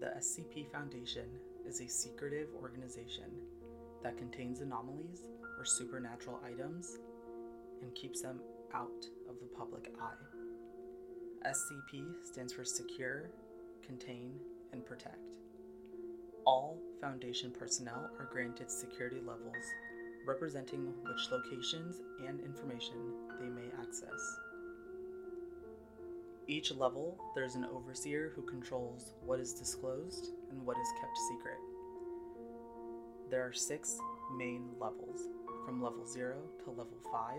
The SCP Foundation is a secretive organization that contains anomalies or supernatural items and keeps them out of the public eye. SCP stands for Secure, Contain, and Protect. All Foundation personnel are granted security levels representing which locations and information they may access. Each level, there's an overseer who controls what is disclosed and what is kept secret. There are six main levels, from level 0 to level 5,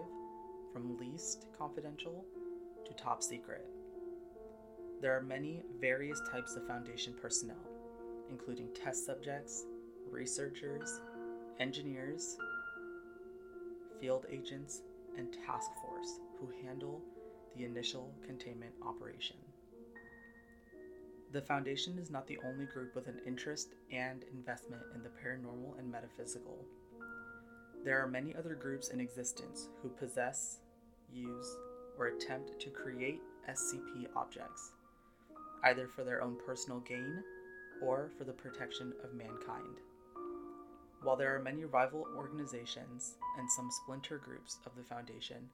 from least confidential to top secret. There are many various types of Foundation personnel, including test subjects, researchers, engineers, field agents, and task force who handle the initial containment operation. The Foundation is not the only group with an interest and investment in the paranormal and metaphysical. There are many other groups in existence who possess, use, or attempt to create SCP objects, either for their own personal gain or for the protection of mankind. While there are many rival organizations and some splinter groups of the Foundation,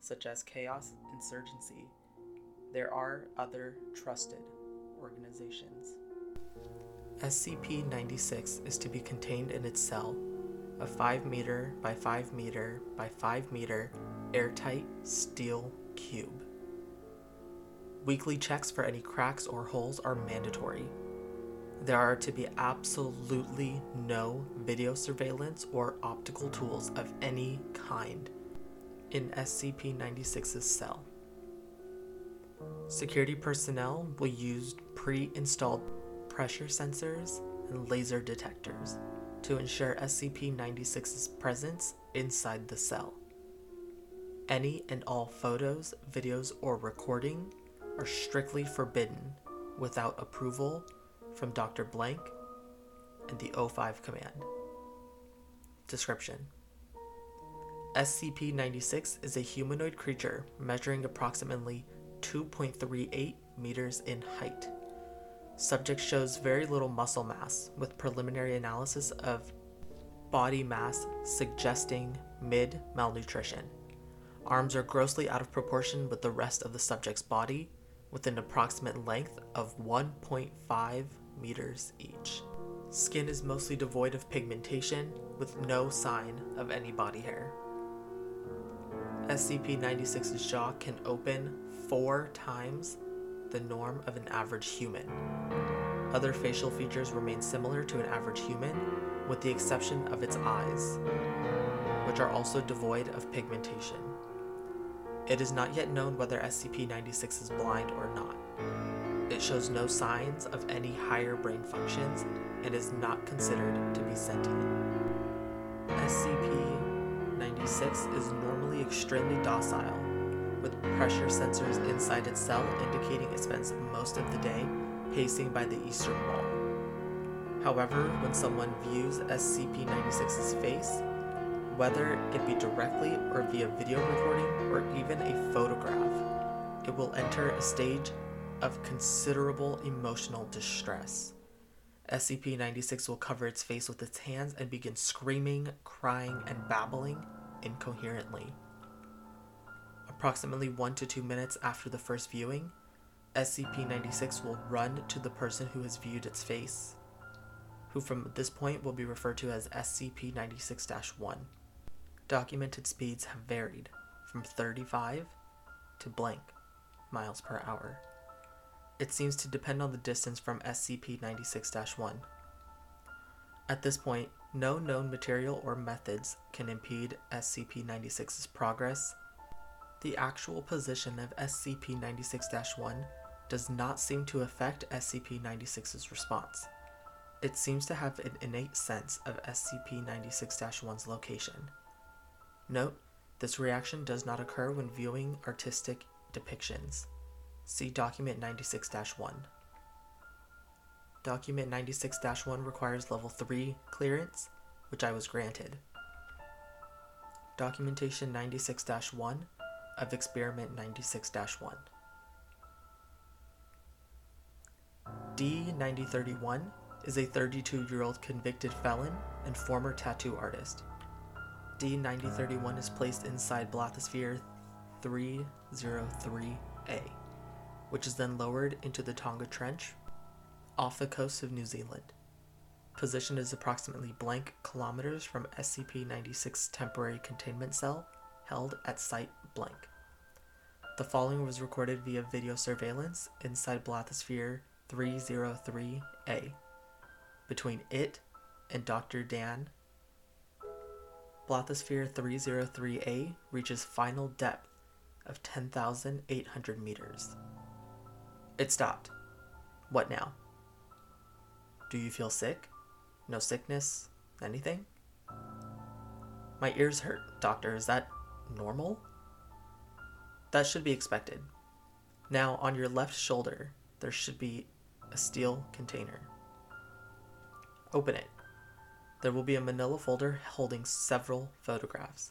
such as Chaos Insurgency, there are other trusted organizations. SCP 96 is to be contained in its cell, a 5 meter by 5 meter by 5 meter airtight steel cube. Weekly checks for any cracks or holes are mandatory. There are to be absolutely no video surveillance or optical tools of any kind in SCP 96's cell. Security personnel will use pre installed pressure sensors and laser detectors to ensure SCP 96's presence inside the cell. Any and all photos, videos, or recording are strictly forbidden without approval from Dr. Blank and the O5 command. Description SCP 96 is a humanoid creature measuring approximately 2.38 meters in height. Subject shows very little muscle mass, with preliminary analysis of body mass suggesting mid malnutrition. Arms are grossly out of proportion with the rest of the subject's body, with an approximate length of 1.5 meters each. Skin is mostly devoid of pigmentation, with no sign of any body hair. SCP 96's jaw can open four times the norm of an average human. Other facial features remain similar to an average human, with the exception of its eyes, which are also devoid of pigmentation. It is not yet known whether SCP 96 is blind or not. It shows no signs of any higher brain functions and is not considered to be sentient. SCP 96 is normally extremely docile, with pressure sensors inside its cell indicating it spends most of the day pacing by the eastern wall. However, when someone views SCP 96's face, whether it be directly or via video recording or even a photograph, it will enter a stage of considerable emotional distress. SCP 96 will cover its face with its hands and begin screaming, crying, and babbling incoherently. Approximately 1 to 2 minutes after the first viewing, SCP 96 will run to the person who has viewed its face, who from this point will be referred to as SCP 96 1. Documented speeds have varied from 35 to blank miles per hour. It seems to depend on the distance from SCP 96 1. At this point, no known material or methods can impede SCP 96's progress. The actual position of SCP 96 1 does not seem to affect SCP 96's response. It seems to have an innate sense of SCP 96 1's location. Note, this reaction does not occur when viewing artistic depictions. See Document 96 1. Document 96 1 requires Level 3 clearance, which I was granted. Documentation 96 1 of Experiment 96 1. D9031 is a 32 year old convicted felon and former tattoo artist. D9031 is placed inside Bathysphere 303A, which is then lowered into the Tonga Trench off the coast of New Zealand. Position is approximately blank kilometers from SCP 96 temporary containment cell held at site blank. The following was recorded via video surveillance inside Bathysphere 303A between it and Dr. Dan. Bathysphere 303A reaches final depth of 10,800 meters. It stopped. What now? Do you feel sick? No sickness? Anything? My ears hurt, doctor. Is that normal? That should be expected. Now, on your left shoulder, there should be a steel container. Open it. There will be a manila folder holding several photographs.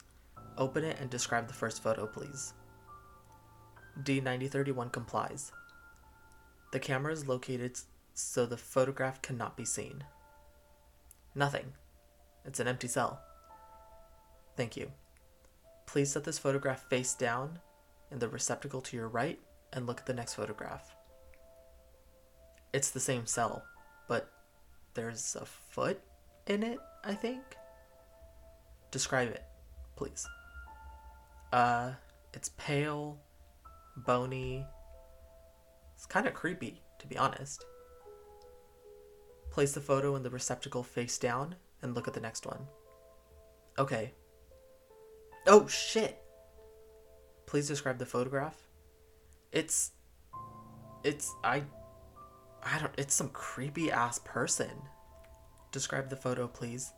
Open it and describe the first photo, please. D9031 complies. The camera is located so the photograph cannot be seen. Nothing. It's an empty cell. Thank you. Please set this photograph face down in the receptacle to your right and look at the next photograph. It's the same cell, but there's a foot in it, I think. Describe it, please. Uh, it's pale, bony. It's kind of creepy, to be honest. Place the photo in the receptacle face down and look at the next one. Okay. Oh shit! Please describe the photograph. It's. It's. I. I don't. It's some creepy ass person. Describe the photo, please.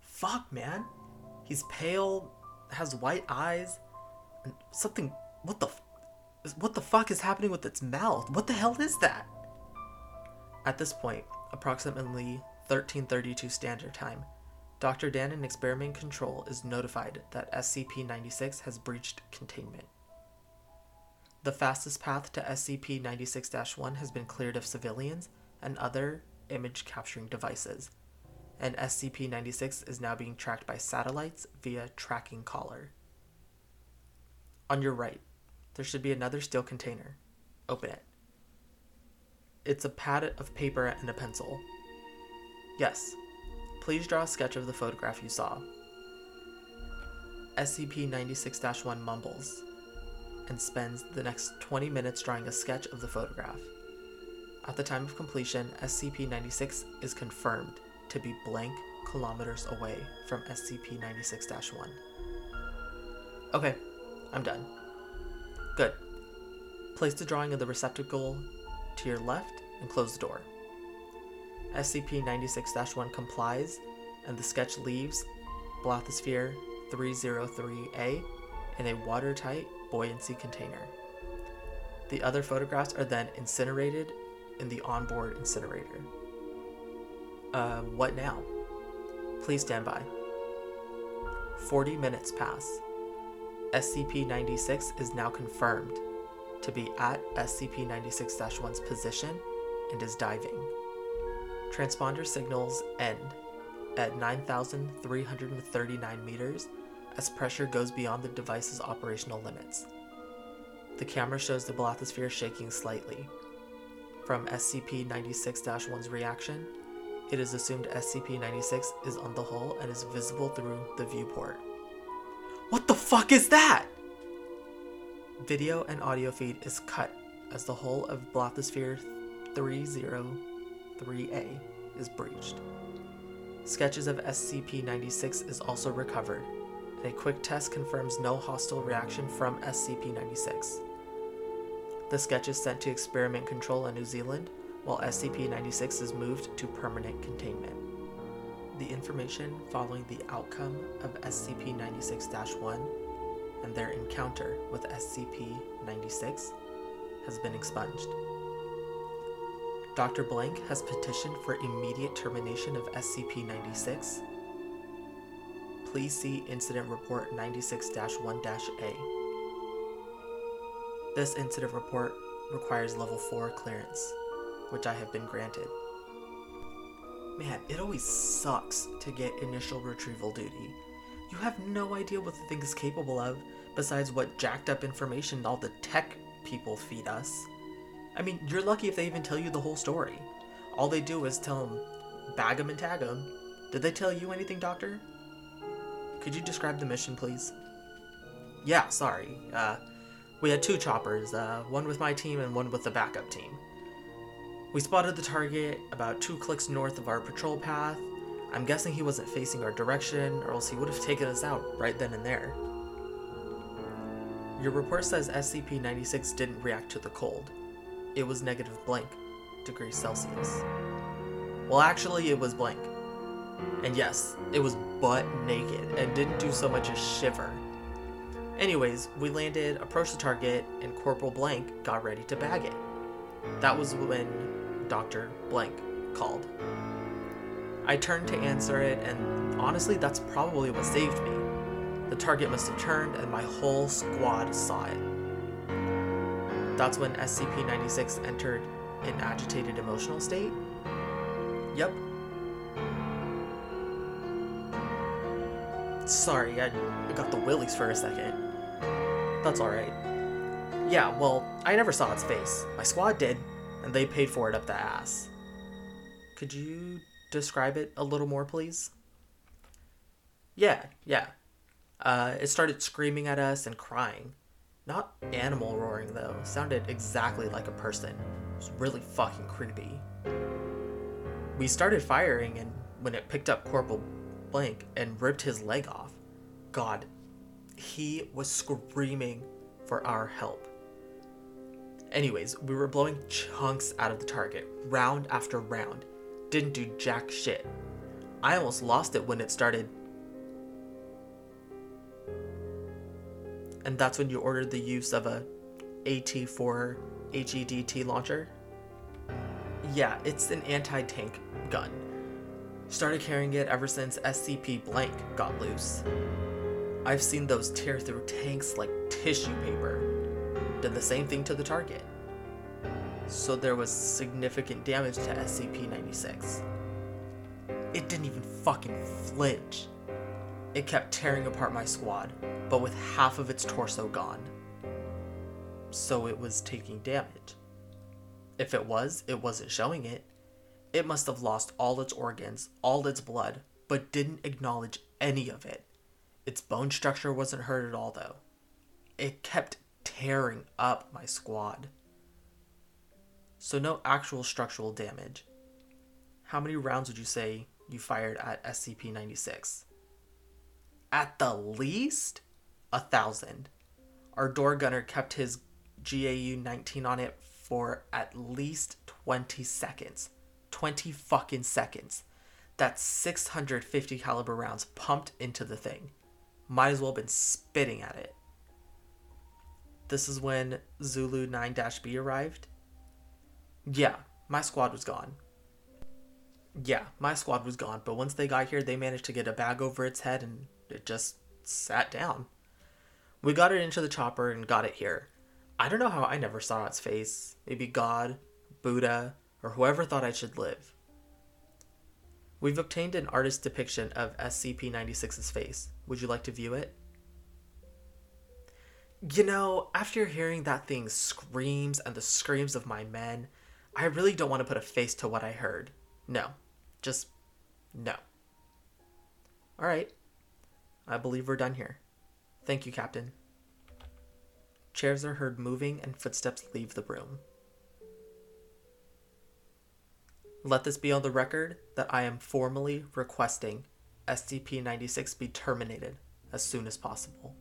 Fuck, man. He's pale, has white eyes, and something. What the. What the fuck is happening with its mouth? What the hell is that? At this point, approximately 1332 Standard Time, Dr. Dan in Experiment Control is notified that SCP 96 has breached containment. The fastest path to SCP 96 1 has been cleared of civilians and other image capturing devices, and SCP 96 is now being tracked by satellites via tracking collar. On your right, there should be another steel container. Open it. It's a pad of paper and a pencil. Yes, please draw a sketch of the photograph you saw. SCP 96 1 mumbles and spends the next 20 minutes drawing a sketch of the photograph. At the time of completion, SCP 96 is confirmed to be blank kilometers away from SCP 96 1. Okay, I'm done. Good. Place the drawing in the receptacle to your left and close the door. SCP 96 1 complies, and the sketch leaves Bathysphere 303A in a watertight buoyancy container. The other photographs are then incinerated in the onboard incinerator. Uh, what now? Please stand by. 40 minutes pass. SCP 96 is now confirmed to be at SCP 96 1's position and is diving. Transponder signals end at 9,339 meters as pressure goes beyond the device's operational limits. The camera shows the bathysphere shaking slightly. From SCP 96 1's reaction, it is assumed SCP 96 is on the hull and is visible through the viewport. What the fuck is that? Video and audio feed is cut as the hull of Bathysphere 303A is breached. Sketches of SCP 96 is also recovered, and a quick test confirms no hostile reaction from SCP 96. The sketch is sent to experiment control in New Zealand, while SCP 96 is moved to permanent containment. The information following the outcome of SCP 96 1 and their encounter with SCP 96 has been expunged. Dr. Blank has petitioned for immediate termination of SCP 96. Please see Incident Report 96 1 A. This incident report requires Level 4 clearance, which I have been granted. Man, it always sucks to get initial retrieval duty. You have no idea what the thing is capable of, besides what jacked up information all the tech people feed us. I mean, you're lucky if they even tell you the whole story. All they do is tell them, bag 'em and tag 'em. Did they tell you anything, Doctor? Could you describe the mission, please? Yeah, sorry. Uh, we had two choppers, uh, one with my team and one with the backup team. We spotted the target about two clicks north of our patrol path. I'm guessing he wasn't facing our direction, or else he would have taken us out right then and there. Your report says SCP 96 didn't react to the cold. It was negative blank degrees Celsius. Well, actually, it was blank. And yes, it was butt naked and didn't do so much as shiver. Anyways, we landed, approached the target, and Corporal Blank got ready to bag it. That was when Dr. Blank called. I turned to answer it, and honestly, that's probably what saved me. The target must have turned, and my whole squad saw it. That's when SCP 96 entered an agitated emotional state. Yep. Sorry, I got the willies for a second. That's alright. Yeah, well, I never saw its face. My squad did, and they paid for it up the ass. Could you describe it a little more, please? Yeah, yeah. Uh, it started screaming at us and crying. Not animal roaring, though. Sounded exactly like a person. It was really fucking creepy. We started firing, and when it picked up Corporal Blank and ripped his leg off, God, he was screaming for our help. Anyways, we were blowing chunks out of the target, round after round. Didn't do jack shit. I almost lost it when it started. And that's when you ordered the use of a AT4 HEDP launcher? Yeah, it's an anti tank gun. Started carrying it ever since SCP blank got loose. I've seen those tear through tanks like tissue paper did the same thing to the target. So there was significant damage to SCP 96. It didn't even fucking flinch. It kept tearing apart my squad, but with half of its torso gone. So it was taking damage. If it was, it wasn't showing it. It must have lost all its organs, all its blood, but didn't acknowledge any of it. Its bone structure wasn't hurt at all, though. It kept tearing up my squad. So, no actual structural damage. How many rounds would you say you fired at SCP 96? At the least, a thousand. Our door gunner kept his GAU 19 on it for at least 20 seconds. 20 fucking seconds. That's 650 caliber rounds pumped into the thing. Might as well have been spitting at it. This is when Zulu 9 B arrived. Yeah, my squad was gone. Yeah, my squad was gone, but once they got here, they managed to get a bag over its head and it just sat down. We got it into the chopper and got it here. I don't know how I never saw its face. Maybe God, Buddha, or whoever thought I should live. We've obtained an artist's depiction of SCP 96's face. Would you like to view it? You know, after hearing that thing screams and the screams of my men, I really don't want to put a face to what I heard. No. Just no. Alright. I believe we're done here. Thank you, Captain. Chairs are heard moving and footsteps leave the room. Let this be on the record that I am formally requesting SCP 96 be terminated as soon as possible.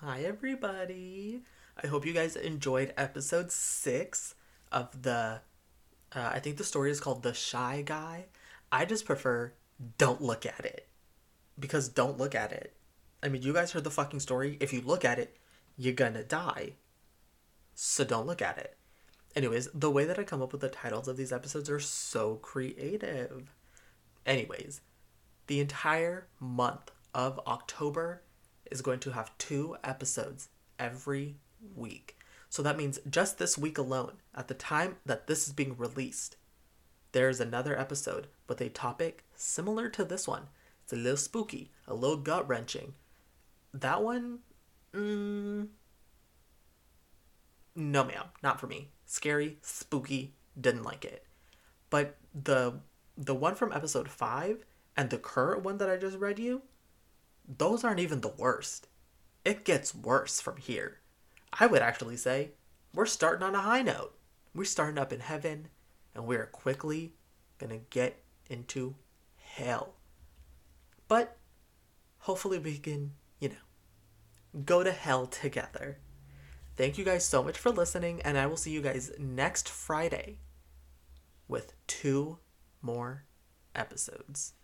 Hi, everybody. I hope you guys enjoyed episode six of the. Uh, I think the story is called The Shy Guy. I just prefer Don't Look at It. Because don't look at it. I mean, you guys heard the fucking story. If you look at it, you're gonna die. So don't look at it. Anyways, the way that I come up with the titles of these episodes are so creative. Anyways, the entire month of October is going to have two episodes every week. So that means just this week alone, at the time that this is being released, there's another episode with a topic similar to this one. It's a little spooky, a little gut wrenching. That one, mm, no, ma'am, not for me. Scary, spooky, didn't like it. But the the one from episode five and the current one that I just read you, those aren't even the worst. It gets worse from here. I would actually say we're starting on a high note. We're starting up in heaven, and we're quickly gonna get into hell. But hopefully we can, you know, go to hell together. Thank you guys so much for listening, and I will see you guys next Friday with two more episodes.